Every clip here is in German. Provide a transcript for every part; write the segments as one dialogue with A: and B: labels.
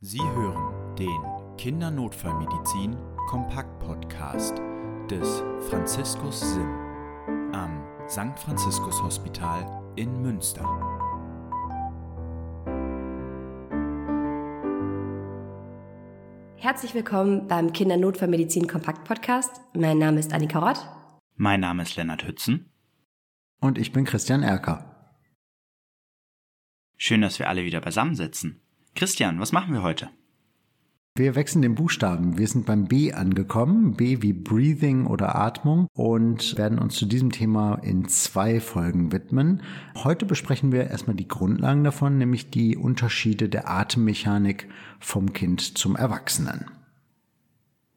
A: Sie hören den Kindernotfallmedizin Kompakt Podcast des Franziskus Sim am St. Franziskus Hospital in Münster.
B: Herzlich willkommen beim Kindernotfallmedizin Kompakt Podcast. Mein Name ist Annika Rott.
A: Mein Name ist Lennart Hützen.
C: Und ich bin Christian Erker.
A: Schön, dass wir alle wieder beisammensitzen. Christian, was machen wir heute?
C: Wir wechseln den Buchstaben. Wir sind beim B angekommen. B wie Breathing oder Atmung und werden uns zu diesem Thema in zwei Folgen widmen. Heute besprechen wir erstmal die Grundlagen davon, nämlich die Unterschiede der Atemmechanik vom Kind zum Erwachsenen.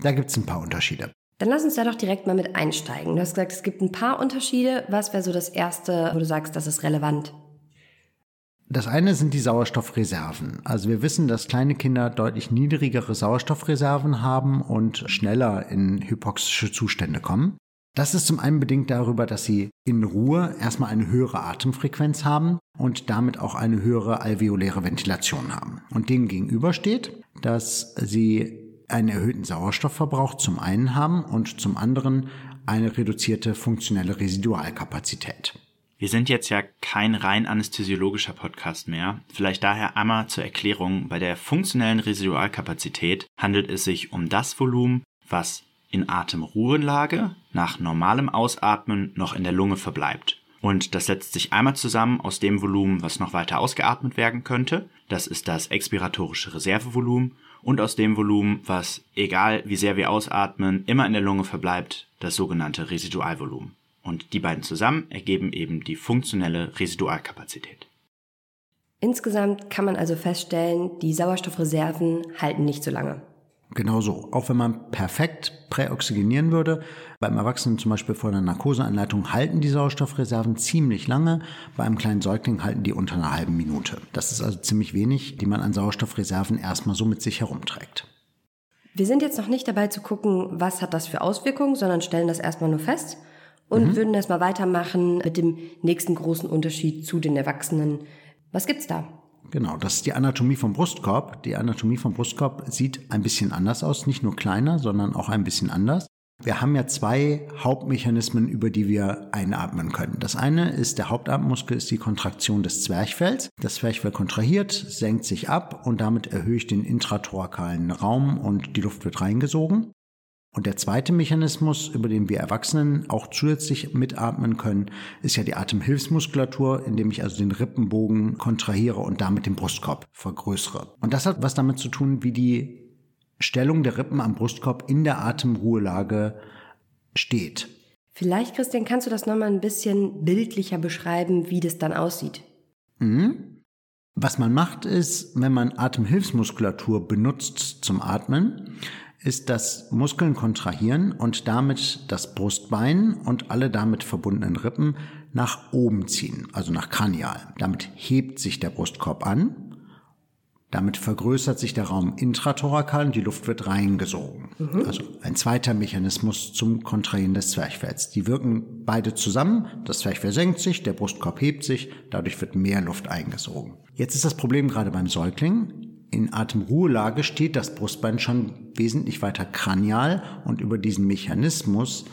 C: Da gibt es ein paar Unterschiede.
B: Dann lass uns da doch direkt mal mit einsteigen. Du hast gesagt, es gibt ein paar Unterschiede. Was wäre so das erste, wo du sagst, das ist relevant?
C: Das eine sind die Sauerstoffreserven. Also wir wissen, dass kleine Kinder deutlich niedrigere Sauerstoffreserven haben und schneller in hypoxische Zustände kommen. Das ist zum einen bedingt darüber, dass sie in Ruhe erstmal eine höhere Atemfrequenz haben und damit auch eine höhere alveoläre Ventilation haben. Und dem gegenüber steht, dass sie einen erhöhten Sauerstoffverbrauch zum einen haben und zum anderen eine reduzierte funktionelle Residualkapazität.
A: Wir sind jetzt ja kein rein anästhesiologischer Podcast mehr. Vielleicht daher einmal zur Erklärung. Bei der funktionellen Residualkapazität handelt es sich um das Volumen, was in Atemruhelage nach normalem Ausatmen noch in der Lunge verbleibt. Und das setzt sich einmal zusammen aus dem Volumen, was noch weiter ausgeatmet werden könnte. Das ist das expiratorische Reservevolumen. Und aus dem Volumen, was, egal wie sehr wir ausatmen, immer in der Lunge verbleibt, das sogenannte Residualvolumen. Und die beiden zusammen ergeben eben die funktionelle Residualkapazität.
B: Insgesamt kann man also feststellen, die Sauerstoffreserven halten nicht so lange.
C: Genau so. Auch wenn man perfekt präoxygenieren würde, beim Erwachsenen zum Beispiel vor einer Narkoseanleitung halten die Sauerstoffreserven ziemlich lange, bei einem kleinen Säugling halten die unter einer halben Minute. Das ist also ziemlich wenig, die man an Sauerstoffreserven erstmal so mit sich herumträgt.
B: Wir sind jetzt noch nicht dabei zu gucken, was hat das für Auswirkungen, sondern stellen das erstmal nur fest und mhm. würden erstmal weitermachen mit dem nächsten großen Unterschied zu den Erwachsenen. Was gibt's da?
C: Genau, das ist die Anatomie vom Brustkorb. Die Anatomie vom Brustkorb sieht ein bisschen anders aus, nicht nur kleiner, sondern auch ein bisschen anders. Wir haben ja zwei Hauptmechanismen, über die wir einatmen können. Das eine ist der Hauptatmungsmuskel, ist die Kontraktion des Zwerchfells. Das Zwerchfell kontrahiert, senkt sich ab und damit erhöhe ich den intrathorakalen Raum und die Luft wird reingesogen. Und der zweite Mechanismus, über den wir Erwachsenen auch zusätzlich mitatmen können, ist ja die Atemhilfsmuskulatur, indem ich also den Rippenbogen kontrahiere und damit den Brustkorb vergrößere. Und das hat was damit zu tun, wie die Stellung der Rippen am Brustkorb in der Atemruhelage steht.
B: Vielleicht, Christian, kannst du das nochmal ein bisschen bildlicher beschreiben, wie das dann aussieht?
C: Mhm. Was man macht ist, wenn man Atemhilfsmuskulatur benutzt zum Atmen, ist das Muskeln kontrahieren und damit das Brustbein und alle damit verbundenen Rippen nach oben ziehen, also nach kranial. Damit hebt sich der Brustkorb an. Damit vergrößert sich der Raum intrathorakal und die Luft wird reingesogen. Mhm. Also ein zweiter Mechanismus zum Kontrahieren des Zwerchfells. Die wirken beide zusammen. Das Zwerchfell senkt sich, der Brustkorb hebt sich, dadurch wird mehr Luft eingesogen. Jetzt ist das Problem gerade beim Säugling in Atemruhelage steht das Brustbein schon wesentlich weiter kranial und über diesen Mechanismus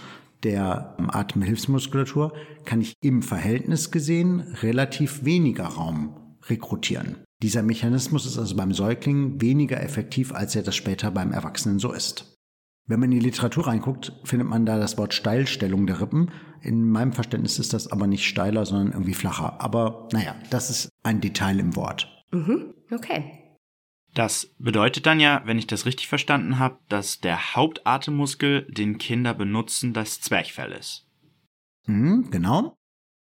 C: der Atemhilfsmuskulatur kann ich im Verhältnis gesehen relativ weniger Raum rekrutieren. Dieser Mechanismus ist also beim Säugling weniger effektiv, als er das später beim Erwachsenen so ist. Wenn man in die Literatur reinguckt, findet man da das Wort Steilstellung der Rippen. In meinem Verständnis ist das aber nicht steiler, sondern irgendwie flacher. Aber naja, das ist ein Detail im Wort.
B: Mhm, okay.
A: Das bedeutet dann ja, wenn ich das richtig verstanden habe, dass der Hauptatemmuskel, den Kinder benutzen, das Zwerchfell ist.
C: Mhm, genau.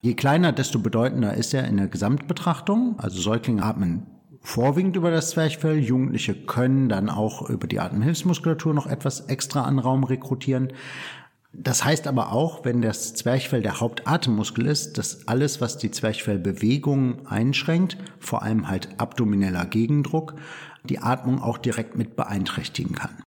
C: Je kleiner, desto bedeutender ist er in der Gesamtbetrachtung. Also Säuglinge atmen vorwiegend über das Zwerchfell. Jugendliche können dann auch über die Atemhilfsmuskulatur noch etwas extra an Raum rekrutieren. Das heißt aber auch, wenn das Zwerchfell der Hauptatemmuskel ist, dass alles, was die Zwerchfellbewegung einschränkt, vor allem halt abdomineller Gegendruck, die Atmung auch direkt mit beeinträchtigen kann.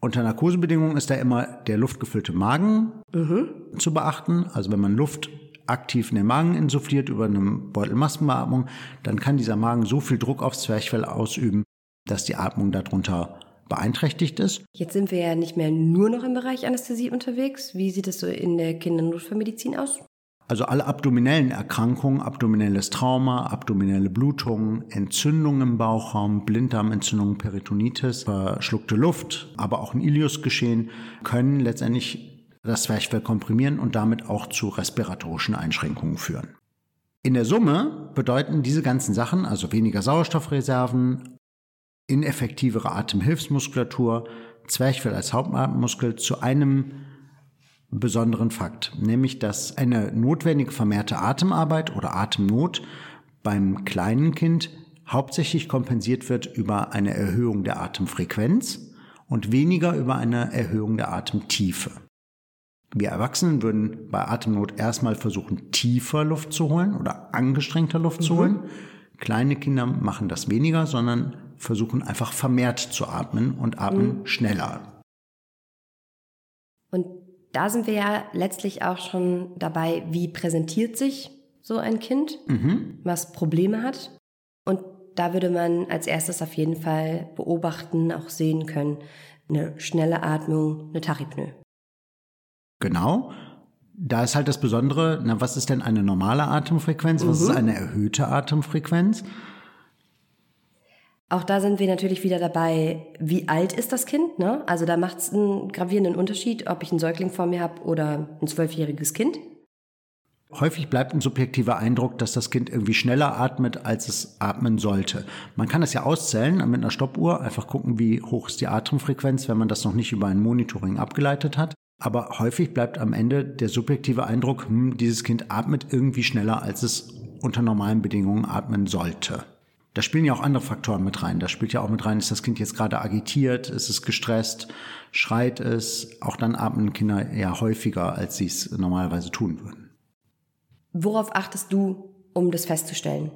C: Unter Narkosebedingungen ist da immer der luftgefüllte Magen mhm. zu beachten. Also wenn man Luft aktiv in den Magen insuffliert über eine Beutelmaskenbeatmung, dann kann dieser Magen so viel Druck aufs Zwerchfell ausüben, dass die Atmung darunter beeinträchtigt ist.
B: Jetzt sind wir ja nicht mehr nur noch im Bereich Anästhesie unterwegs. Wie sieht es so in der Kindernotfallmedizin aus?
C: Also alle abdominellen Erkrankungen, abdominelles Trauma, abdominelle Blutungen, Entzündungen im Bauchraum, Blinddarmentzündungen, Peritonitis, verschluckte Luft, aber auch ein Iliusgeschehen können letztendlich das Zwerchfell komprimieren und damit auch zu respiratorischen Einschränkungen führen. In der Summe bedeuten diese ganzen Sachen, also weniger Sauerstoffreserven, ineffektivere Atemhilfsmuskulatur, Zwerchfell als Hauptatemmuskel zu einem besonderen Fakt, nämlich dass eine notwendige vermehrte Atemarbeit oder Atemnot beim kleinen Kind hauptsächlich kompensiert wird über eine Erhöhung der Atemfrequenz und weniger über eine Erhöhung der Atemtiefe. Wir Erwachsenen würden bei Atemnot erstmal versuchen, tiefer Luft zu holen oder angestrengter Luft mhm. zu holen. Kleine Kinder machen das weniger, sondern versuchen einfach vermehrt zu atmen und atmen mhm. schneller.
B: Und da sind wir ja letztlich auch schon dabei, wie präsentiert sich so ein Kind, mhm. was Probleme hat. Und da würde man als erstes auf jeden Fall beobachten, auch sehen können, eine schnelle Atmung, eine Tachypnoe.
C: Genau. Da ist halt das Besondere, na, was ist denn eine normale Atemfrequenz? Was mhm. ist eine erhöhte Atemfrequenz?
B: Auch da sind wir natürlich wieder dabei, wie alt ist das Kind? Ne? Also da macht es einen gravierenden Unterschied, ob ich einen Säugling vor mir habe oder ein zwölfjähriges Kind.
C: Häufig bleibt ein subjektiver Eindruck, dass das Kind irgendwie schneller atmet, als es atmen sollte. Man kann das ja auszählen mit einer Stoppuhr, einfach gucken, wie hoch ist die Atemfrequenz, wenn man das noch nicht über ein Monitoring abgeleitet hat. Aber häufig bleibt am Ende der subjektive Eindruck, hm, dieses Kind atmet irgendwie schneller, als es unter normalen Bedingungen atmen sollte. Da spielen ja auch andere Faktoren mit rein. Da spielt ja auch mit rein, ist das Kind jetzt gerade agitiert, ist es gestresst, schreit es. Auch dann atmen Kinder eher häufiger, als sie es normalerweise tun würden.
B: Worauf achtest du, um das festzustellen?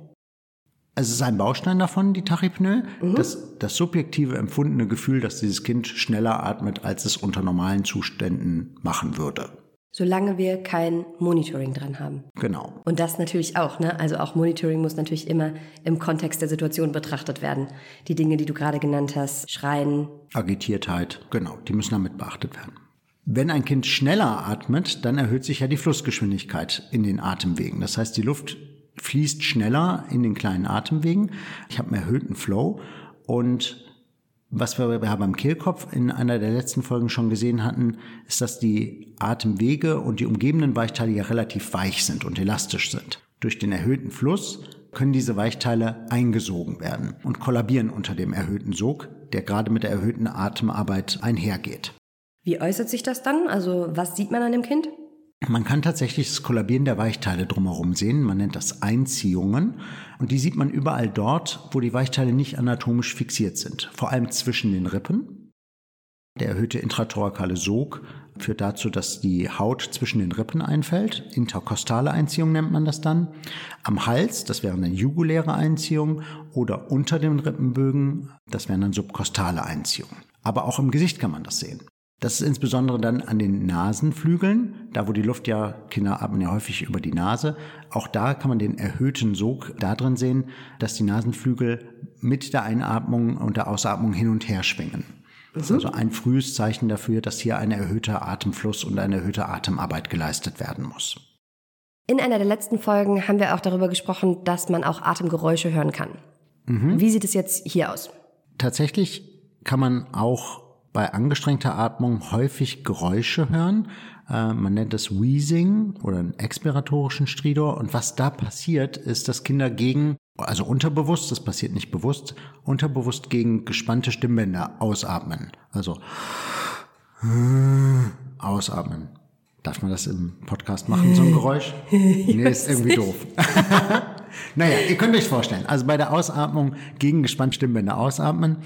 C: Es ist ein Baustein davon, die Tachypnoe, mhm. das, das subjektive empfundene Gefühl, dass dieses Kind schneller atmet, als es unter normalen Zuständen machen würde
B: solange wir kein Monitoring dran haben.
C: Genau.
B: Und das natürlich auch, ne? Also auch Monitoring muss natürlich immer im Kontext der Situation betrachtet werden. Die Dinge, die du gerade genannt hast, Schreien.
C: Agitiertheit, genau, die müssen damit beachtet werden. Wenn ein Kind schneller atmet, dann erhöht sich ja die Flussgeschwindigkeit in den Atemwegen. Das heißt, die Luft fließt schneller in den kleinen Atemwegen. Ich habe einen erhöhten Flow und was wir beim Kehlkopf in einer der letzten Folgen schon gesehen hatten, ist, dass die Atemwege und die umgebenden Weichteile ja relativ weich sind und elastisch sind. Durch den erhöhten Fluss können diese Weichteile eingesogen werden und kollabieren unter dem erhöhten Sog, der gerade mit der erhöhten Atemarbeit einhergeht.
B: Wie äußert sich das dann? Also was sieht man an dem Kind?
C: Man kann tatsächlich das Kollabieren der Weichteile drumherum sehen. Man nennt das Einziehungen. Und die sieht man überall dort, wo die Weichteile nicht anatomisch fixiert sind. Vor allem zwischen den Rippen. Der erhöhte intrathorakale Sog führt dazu, dass die Haut zwischen den Rippen einfällt. Interkostale Einziehung nennt man das dann. Am Hals, das wäre eine juguläre Einziehung. Oder unter den Rippenbögen, das wären dann subkostale Einziehungen. Aber auch im Gesicht kann man das sehen. Das ist insbesondere dann an den Nasenflügeln, da wo die Luft ja, Kinder atmen ja häufig über die Nase. Auch da kann man den erhöhten Sog da drin sehen, dass die Nasenflügel mit der Einatmung und der Ausatmung hin und her schwingen. Das ist mhm. also ein frühes Zeichen dafür, dass hier ein erhöhter Atemfluss und eine erhöhte Atemarbeit geleistet werden muss.
B: In einer der letzten Folgen haben wir auch darüber gesprochen, dass man auch Atemgeräusche hören kann. Mhm. Wie sieht es jetzt hier aus?
C: Tatsächlich kann man auch bei angestrengter Atmung häufig Geräusche hören. Äh, man nennt das Wheezing oder einen expiratorischen Stridor. Und was da passiert, ist, dass Kinder gegen, also unterbewusst, das passiert nicht bewusst, unterbewusst gegen gespannte Stimmbänder ausatmen. Also ausatmen. Darf man das im Podcast machen, so ein Geräusch? Nee, ist irgendwie doof. naja, ihr könnt euch vorstellen, also bei der Ausatmung gegen gespannte Stimmbänder ausatmen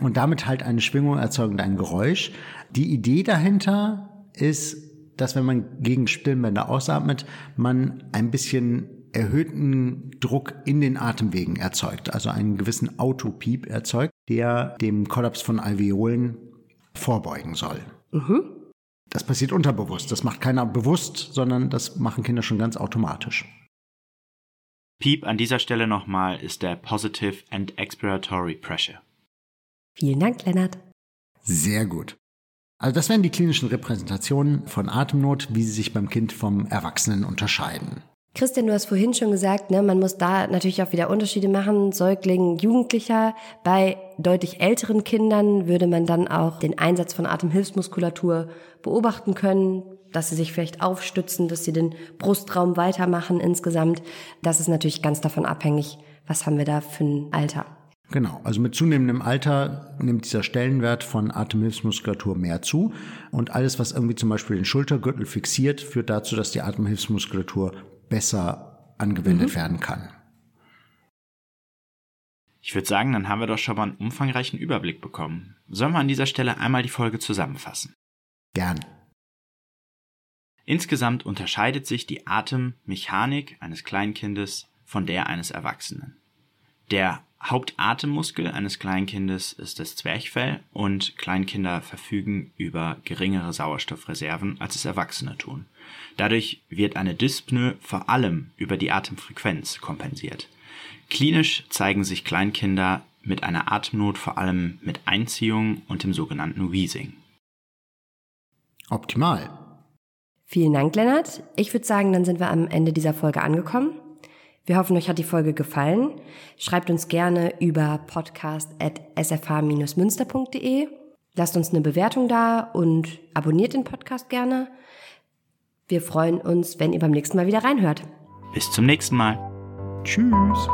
C: und damit halt eine Schwingung erzeugen, ein Geräusch. Die Idee dahinter ist, dass wenn man gegen Stimmbänder ausatmet, man ein bisschen erhöhten Druck in den Atemwegen erzeugt, also einen gewissen Autopiep erzeugt, der dem Kollaps von Alveolen vorbeugen soll. Mhm. Das passiert unterbewusst. Das macht keiner bewusst, sondern das machen Kinder schon ganz automatisch.
A: Piep an dieser Stelle nochmal ist der Positive and Expiratory Pressure.
B: Vielen Dank, Lennart.
C: Sehr gut. Also das wären die klinischen Repräsentationen von Atemnot, wie sie sich beim Kind vom Erwachsenen unterscheiden.
B: Christian, du hast vorhin schon gesagt, ne, man muss da natürlich auch wieder Unterschiede machen. Säugling, Jugendlicher. Bei deutlich älteren Kindern würde man dann auch den Einsatz von Atemhilfsmuskulatur beobachten können, dass sie sich vielleicht aufstützen, dass sie den Brustraum weitermachen insgesamt. Das ist natürlich ganz davon abhängig, was haben wir da für ein Alter.
C: Genau, also mit zunehmendem Alter nimmt dieser Stellenwert von Atemhilfsmuskulatur mehr zu und alles, was irgendwie zum Beispiel den Schultergürtel fixiert, führt dazu, dass die Atemhilfsmuskulatur besser angewendet mhm. werden kann.
A: Ich würde sagen, dann haben wir doch schon mal einen umfangreichen Überblick bekommen. Sollen wir an dieser Stelle einmal die Folge zusammenfassen?
C: Gern.
A: Insgesamt unterscheidet sich die Atemmechanik eines Kleinkindes von der eines Erwachsenen. Der Hauptatemmuskel eines Kleinkindes ist das Zwerchfell und Kleinkinder verfügen über geringere Sauerstoffreserven, als es Erwachsene tun. Dadurch wird eine Dyspnoe vor allem über die Atemfrequenz kompensiert. Klinisch zeigen sich Kleinkinder mit einer Atemnot vor allem mit Einziehung und dem sogenannten Wheezing.
C: Optimal.
B: Vielen Dank, Lennart. Ich würde sagen, dann sind wir am Ende dieser Folge angekommen. Wir hoffen, euch hat die Folge gefallen. Schreibt uns gerne über podcast.sfh-münster.de. Lasst uns eine Bewertung da und abonniert den Podcast gerne. Wir freuen uns, wenn ihr beim nächsten Mal wieder reinhört.
A: Bis zum nächsten Mal.
C: Tschüss.